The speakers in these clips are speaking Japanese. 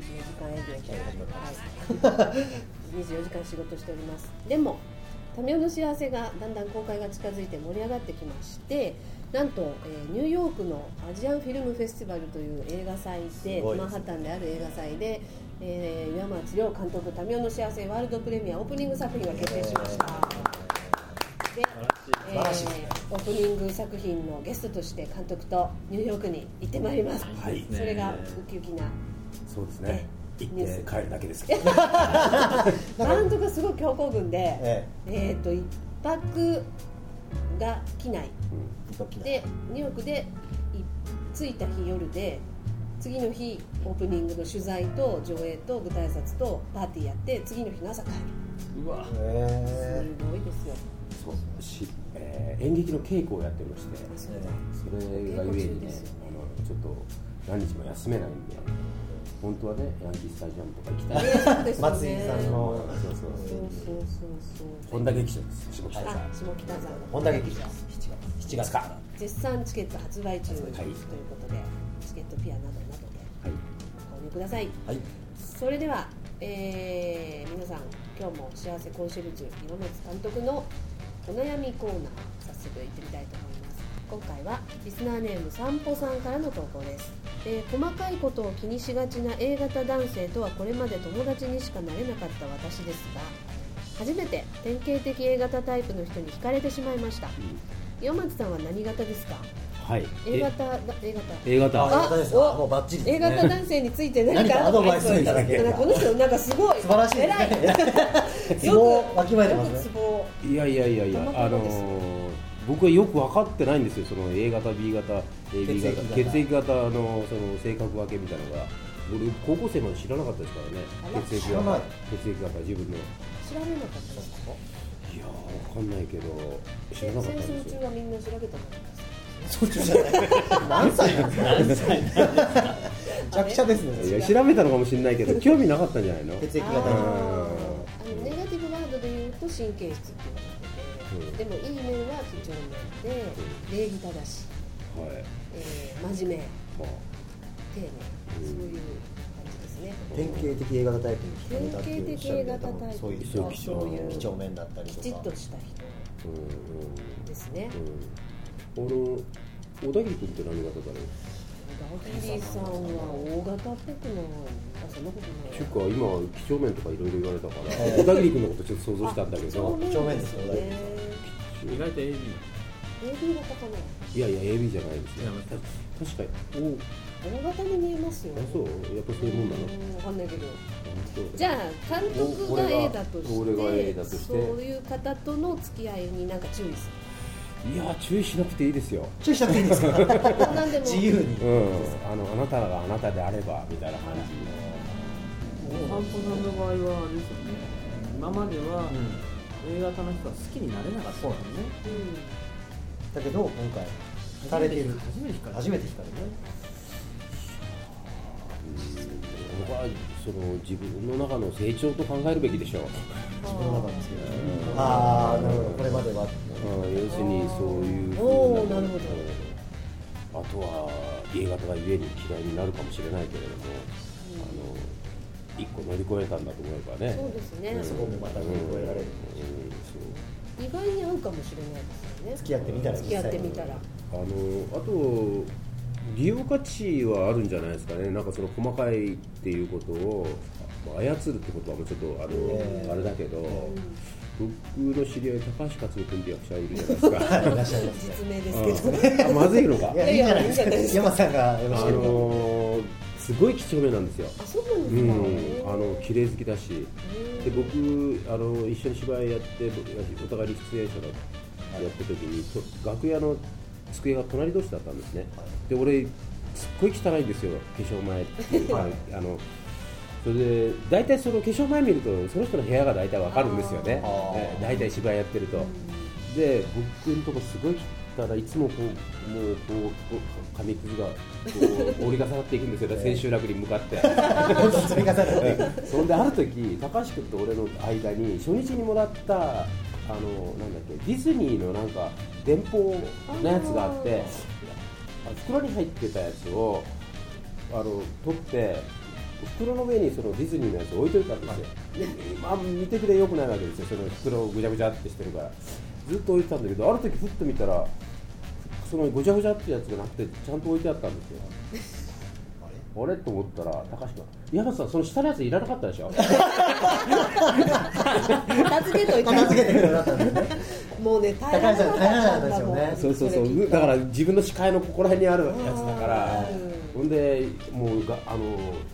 時間営業ということで、はい、24時間仕事しております。でもタミオの幸せがだんだん公開が近づいて盛り上がってきましてなんと、えー、ニューヨークのアジアンフィルムフェスティバルという映画祭でマンハッタンである映画祭で、えー、岩松亮監督「タミオの幸せワールドプレミア」オープニング作品が決定しました。で、えー、オープニング作品のゲストとして監督とニューヨークに行ってまいります、はい、それがウキウキなそうですね。行って帰るだけですけど。監督 がすごい強行軍で、ええー、と一泊が機内、うん、でニューヨークで着いた日夜で次の日オープニングの取材と上映と舞台挨拶とパーティーやって次の日の朝帰る。うわ。すごいですよ。そう。し、えー、演劇の稽古をやってましてそれがゆえにね。あのちょっと何日も休めないんで本当はねヤンキースタジアムとか行きたい、ね、松井さんの。そうそうそうそう。本田劇場です。下北沢。下北沢。本田劇場。7月。か。ら絶賛チケット発売中ということで、チケットピアなどなどで購入ください、はい、それでは、えー、皆さん今日も幸せコンシェルジュ岩松監督のお悩みコーナー早速行ってみたいと思います今回はリスナーネーム散歩さんからの投稿です、えー、細かいことを気にしがちな A 型男性とはこれまで友達にしかなれなかった私ですが初めて典型的 A 型タイプの人に惹かれてしまいました、うん、岩松さんは何型ですか？はい、A 型 A 型。A 型。あおもうバッチリ、ね、A 型男性について何か？アドバイスをいただけこの人なんかすごい。素晴らしい偉い。ツボをわきまえてますね。いやいやいやいやあのー、僕はよく分かってないんですよその A 型 B 型 AB 型血液型。のその性格分けみたいなのが。俺高校生まで知らなかったですからね。血液型。血液型自分の。知らなかったですかいやわかんないけど知らなかった戦争中はみんな調べたんです そっちじゃない。何歳なんですか？めちゃくちゃですねいや調べたのかもしれないけど興味なかったんじゃないの？血液型あのネガティブワードで言うと神経質って言われてて、うん、でもいい面は几帳面で、うん、礼儀正し、はい。えー、真面目、はあ、丁寧、うん、そういう典型的 A 型タイプに典型的 A 型タイプそういうそういう几帳面だったりとか。きちっとした人ですね、あの小田切君って何型だろう小田切さんは大型っぽくない。あそんなことない。ちゅうか今几帳面とかいろいろ言われたから小田切君のことちょっと想像したんだけど。几帳面ですよ小田切意外と AB AB 型かないやいや AB じゃないですよ。確かに。大型に見えますよ。あそう。やっぱそういうもんなの。分かんないけど。じゃあ監督が A だとして俺が A だとして。そういう方との付き合いになんか注意する？いや注意しなくていいですよ。注意しなくていいんですか？自由に、うん、あのあなたがあなたであればみたいな感じ散歩さんの場合はあれですよね。今までは A 型の人は好きになれなかったんですね、うん、だけど今回惹かれてる。初めて惹かれ初めて惹かれる僕はその自分の中の成長と考えるべきでしょう。自分の中の成長。ああなるほど。これまでは要するにそういうおなるほど。あとは A 型がゆえに嫌いになるかもしれないけれども、一個乗り越えたんだと思えばね。そうですね、うん、そこもまた乗り越えられる、うん、意外に合うかもしれないですよね。付き合ってみたら付き合ってみたら。あのあと利用価値はあるんじゃないですかね。なんかその細かいっていうことを操るってことはもうちょっとあの、えー、あれだけど、僕の知り合い高橋克実君って役者いるじゃないですか。いらっしゃいます、実名ですけど、あまずいのか。いやいいじゃないですか。山さんがあのー、すごい几帳面なんですよ。あそうなんですか。うん、あの綺麗好きだし、で僕あの一緒に芝居やってお互いに出演者がやった時に楽屋の机が隣同士だったんですね。で俺すっごい汚いんですよ化粧前って。い。う、はい、あのそれで大体その化粧前見るとその人の部屋が大体わかるんですよね。大体芝居やってると、で僕のとこすごい汚いいつもこうもうこう紙くずがこう折り重なっていくんですよ。千秋楽に向かって。そんである時高橋君と俺の間に初日にもらったあのなんだっけディズニーのなんか電報のやつがあって袋に入ってたやつをあの取って袋の上にそのディズニーのやつを置いといたんですよ、でまあ、見てくれよくないわけですよ。その袋をぐちゃぐちゃってしてるから。ずっと置いてたんだけどある時ふっと見たらそのぐちゃぐちゃってやつがなくてちゃんと置いてあったんですよ。あれ？と思ったら高橋君山田さんその下のやついらなかったでしょ？片付けといた。片付けてくれなかったんですね。もうね大変だったんだもんね。そうそうそう。だから自分の視界のここら辺にあるやつだから。うん。ほんでもうがあの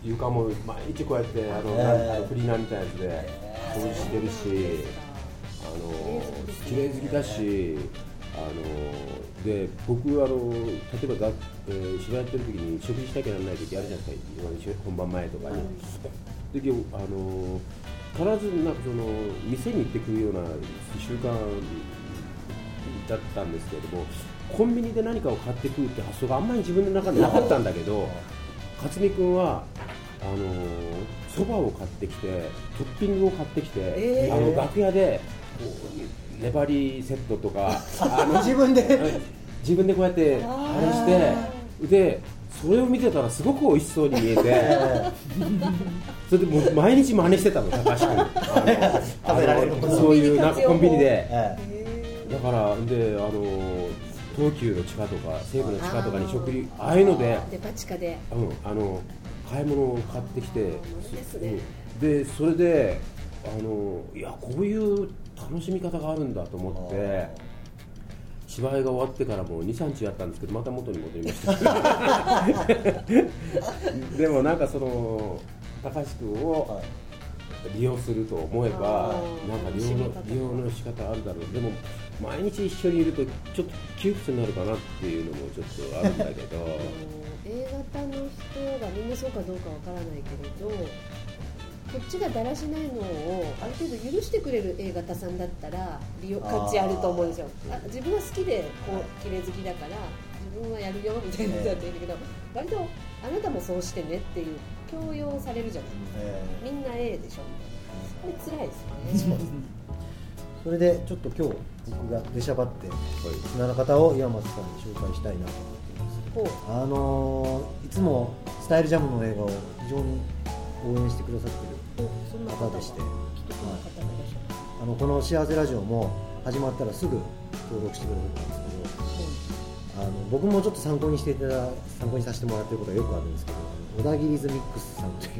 床も毎日こうやってあの、えーなんあのクリーナーみたいなやつで掃除してるしあの綺麗好きだしあので僕あの例えばだ、えー、芝居やってる時に食事しなきゃならない時あるじゃないですか今本番前とかに。で今日あの必ずなんかその店に行ってくるような習慣だったんですけれどもコンビニで何かを買ってくるって発想があんまり自分の中でなかったんだけど勝美君はあのそばを買ってきてトッピングを買ってきて、えー。あの楽屋でこう粘りセットとか あの自分で。自分でこうやってあれしてでそれを見てたらすごく美味しそうに見えて。それでもう毎日真似してたの高橋君。食べられるそういうなんかコンビニで。ええ。だからであの東急の地下とか西武の地下とかに食事ああいうのでデパ地下で。うん、あの買い物を買ってきて、ね。うん。でそれであのいやこういう楽しみ方があるんだと思って芝居が終わってからも23日やったんですけどまた元に戻りました。でもなんかその高橋君を利用すると思えばなんか利用の利用の仕方あるだろう。でも毎日一緒にいるとちょっと窮屈になるかなっていうのもちょっとあるんだけど。A 型の人がみんなそうかどうかわからないけれどこっちがだらしないのをある程度許してくれる A 型さんだったら利用価値あると思うんですよ。あ自分は好きでこう綺麗好きだから自分はやるよみたいな人だっているけど割とあなたもそうしてねっていう強要されるじゃないですか。え。みんな A でしょみたいな。これ辛いですよね。えそれでちょっと今日僕が出しゃばってリスナーの方を岩松さんに紹介したいなと思っています。あのーいつもスタイルジャムの映画を非常に応援してくださってるおそんな方でして。きっとそんな方がい。あのこの「幸せラジオ」も始まったらすぐ登録してくれてたんですけどあの僕もちょっと参考にしていただ参考にさせてもらってることがよくあるんですけど小田切ズミックスさんという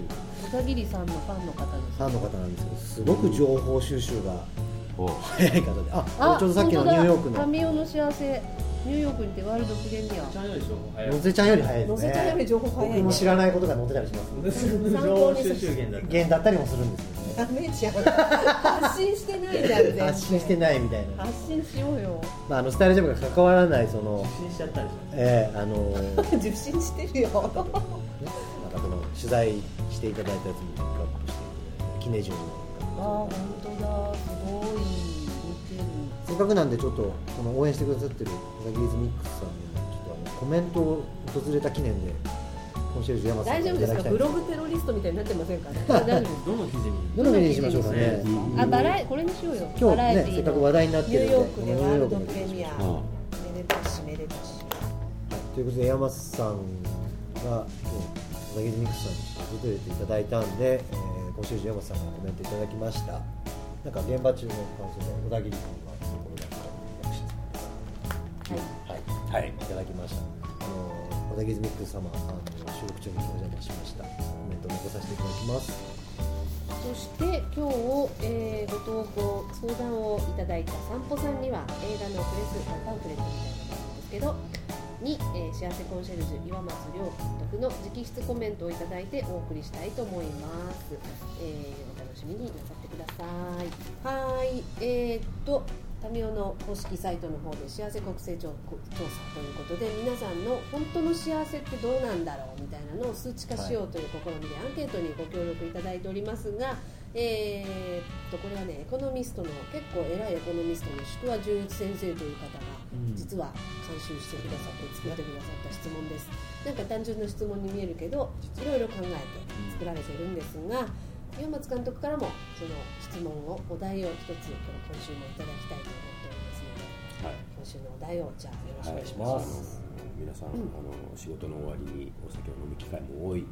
小田切さんのファンの方です。ファンの方なんですけどすごく情報収集がお早い方で。あちょうどさっきのニューヨークの。神尾の幸せニューヨークにてワールドプレミアのせちゃんより早いですのせちゃんよりね情報早いね。僕も知らないことが載ってたりします。参考にする。収集源だった。源だったりもするんですよねダメじゃん発信してないじゃん全然。発信してないみたいな、発信しようよ。まあ、あのスタイルジャムが関わらないその受信しちゃったでしえーあの 受信してるよ。なんかこの取材していただいたやつにピックアップして記念順にああ本当だ。すごい。似てる。せっかくなんでちょっとこの応援してくださってる小田切ズミックスさんにちょっとあのコメントを訪れた記念でコンシェルジュ山さん大丈夫ですかブログテロリストみたいになってませんか大丈夫ですどの記事にどの記事にしましょうかねあバラエこれにしようよ今日ねせっかく話題になってるニューヨークでワールドプレミアめでたしめでたしということで山さんが今日小田切ズミックスさんに訪れていただいたんで、えー、コンシェルジュ山さんがコメントいただきましたなんか現場中の感想で小田切君はいはい、い、ただきました。あの小田切ズミックス様、あの収録中にお邪魔しました。コメントを残させていただきます。そして今日、えーご投稿相談をいただいた散歩さんには映画のプレスパンフレットみたいなのなんですけどに、えー幸せコンシェルジュ岩松亮監督の直筆コメントをいただいてお送りしたいと思います、えーお楽しみになさってくださいはいえー、っとタミオの公式サイトの方で幸せ国勢調調査ということで皆さんの本当の幸せってどうなんだろうみたいなのを数値化しようという試みでアンケートにご協力いただいておりますが、えーっとこれはねエコノミストの結構偉いエコノミストの宿輪十一先生という方が実は監修してくださって作ってくださった質問です。なんか単純な質問に見えるけどいろいろ考えて作られてるんですが岩松監督からもその質問をお題を一つ今日今週もいただきたいと思っておりますのではい。今週のお題をじゃあよろしくお願いしはいます、あの皆さん、あの仕事の終わりにお酒を飲む機会も多い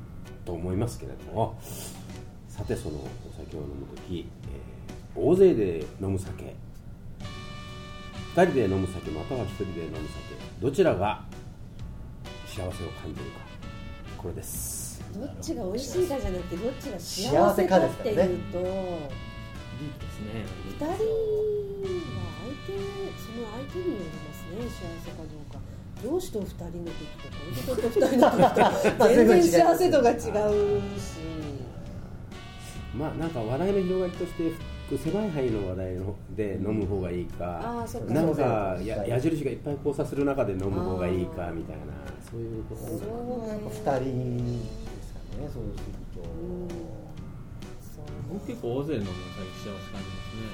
と思いますけれども。さてそのお酒を飲む時、えー大勢で飲む酒2人で飲む酒または1人で飲む酒どちらが幸せを感じるか。これですどっちが美味しいかじゃなくてどっちが幸幸せかっていうと、ですからね。いいですね二人は相手その相手によりますね幸せかどうか上司と二人の時と恋人と二人の時と全然幸せ度が違うしまあなんか話題の広がりとして狭い範囲の話題ので飲む方がいいか、あーそっか。なんかや矢印がいっぱい交差する中で飲む方がいいかみたいなそういうこと。なんですかねそうすると、うん。そう。僕結構大勢飲む最近幸せ感じますね。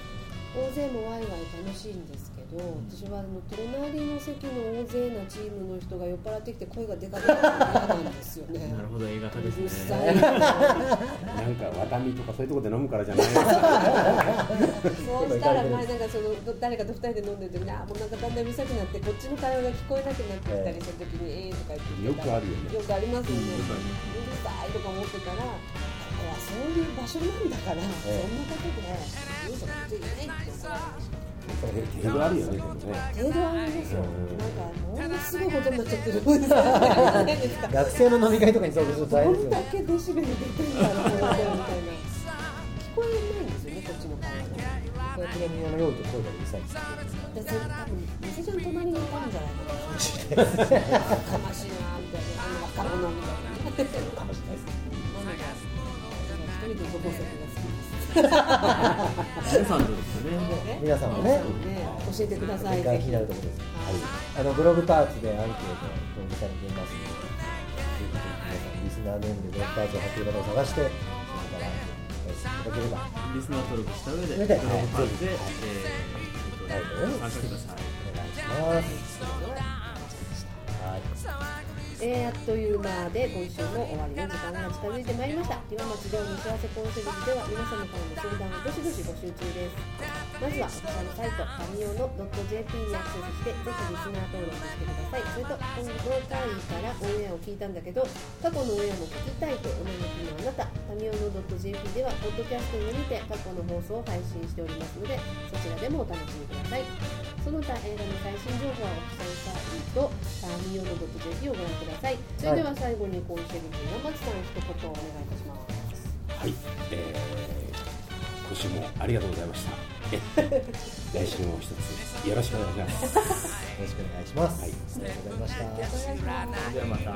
大勢もワイワイ楽しいんですけど私はあの隣の席の大勢なチームの人が酔っ払ってきて声がでかくなるのが嫌なんですよね。なるほど A 型ですさねい。なんかワタミとかそういうところで飲むからじゃない。ですかそうしたら前なんかその誰かと二人で飲んでる時にあーもうなんかだんだんうるさくなってこっちの会話が聞こえなくなってきたりした時にええーとか言ってよくあるよね。よくありますよね、うるさいとか思ってたらそういう場所なんだから、そんなことで。言うとか言っていないって怒られました程度あるよねでもね。程度ありますよ、うんなんかものすごいことになっちゃってる。学生の飲み会とかに遭遇すると大変どんだですよねけデシベル出てんだろうみたいな聞こえないんですよねこっちの会話がこうやって飲み屋の酔うと声がうるさいですでそれ多分店ちゃん隣にいたんじゃないかなかましいなみたいなあの？若者みたいなかもしれない。ですなので一人でごぼう酒が好きです皆さん皆さんもねね教えてください。なるところです。あのブログパーツでアンケートを実際に出ますので、皆さんリスナーネームでブログパーツを貼っている方を探して、そこからアンケートをいただければ、リスナー登録した上でブログパーツで、はい。えー、参加ください。お願いします。はい。えー、あっという間で今週も終わりの時間が近づいてまいりました。岩町亮の幸せコンシェルジュでは皆様からの相談をどしどし募集中ですまずはオフィシャルサイトタミオの .jp にアクセスしてぜひリスナー登録してください。それと今後回からオンエアを聞いたんだけど過去のオンエアも聞きたいとお招きのあなた。タミオの .jp ではポッドキャストにて過去の放送を配信しておりますのでそちらでもお楽しみください。その他映画の最新情報はオフィシャルサイトタミオの .jp をご覧ください。それでは最後にコンシェルジュ山松さん一言お願いいたします。はい、えー、今週もありがとうございました。え 来週も一つよろしくお願いします。よろしくお願いします。はい。ありがとうございました。お願いしますではまた